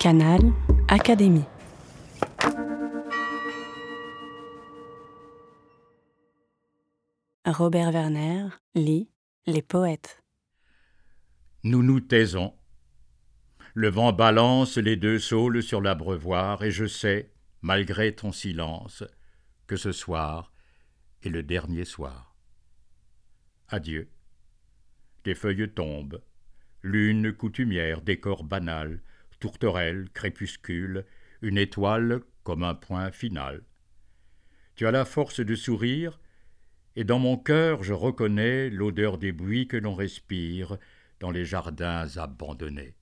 Canal Académie. Robert Werner lit Les poètes. Nous nous taisons. Le vent balance les deux saules sur l'abreuvoir, et je sais, malgré ton silence, que ce soir est le dernier soir. Adieu. Des feuilles tombent, lune coutumière, décor banal, tourterelle, crépuscule, une étoile comme un point final. Tu as la force de sourire, et dans mon cœur je reconnais l'odeur des buis que l'on respire dans les jardins abandonnés.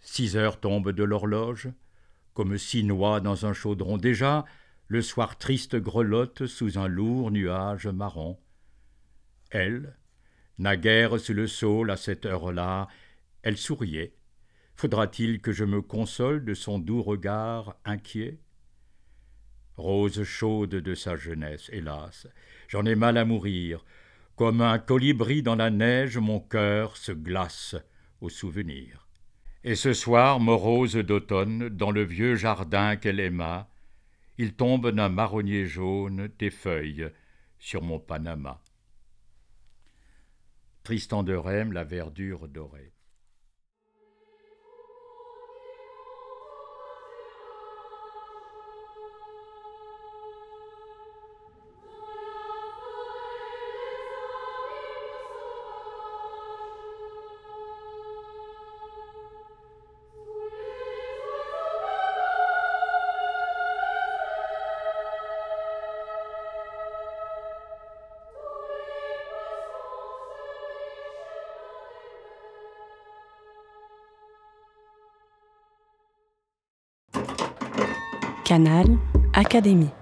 Six heures tombent de l'horloge, comme six noix dans un chaudron. Déjà, le soir triste grelotte sous un lourd nuage marron. Elle, naguère sous le saule à cette heure-là, elle souriait. Faudra-t-il que je me console de son doux regard inquiet? Rose chaude de sa jeunesse, hélas, j'en ai mal à mourir. Comme un colibri dans la neige, mon cœur se glace au souvenir. Et ce soir, morose d'automne, dans le vieux jardin qu'elle aima, il tombe d'un marronnier jaune des feuilles sur mon Panama. Tristan de Rème, la verdure dorée. Canal Académie.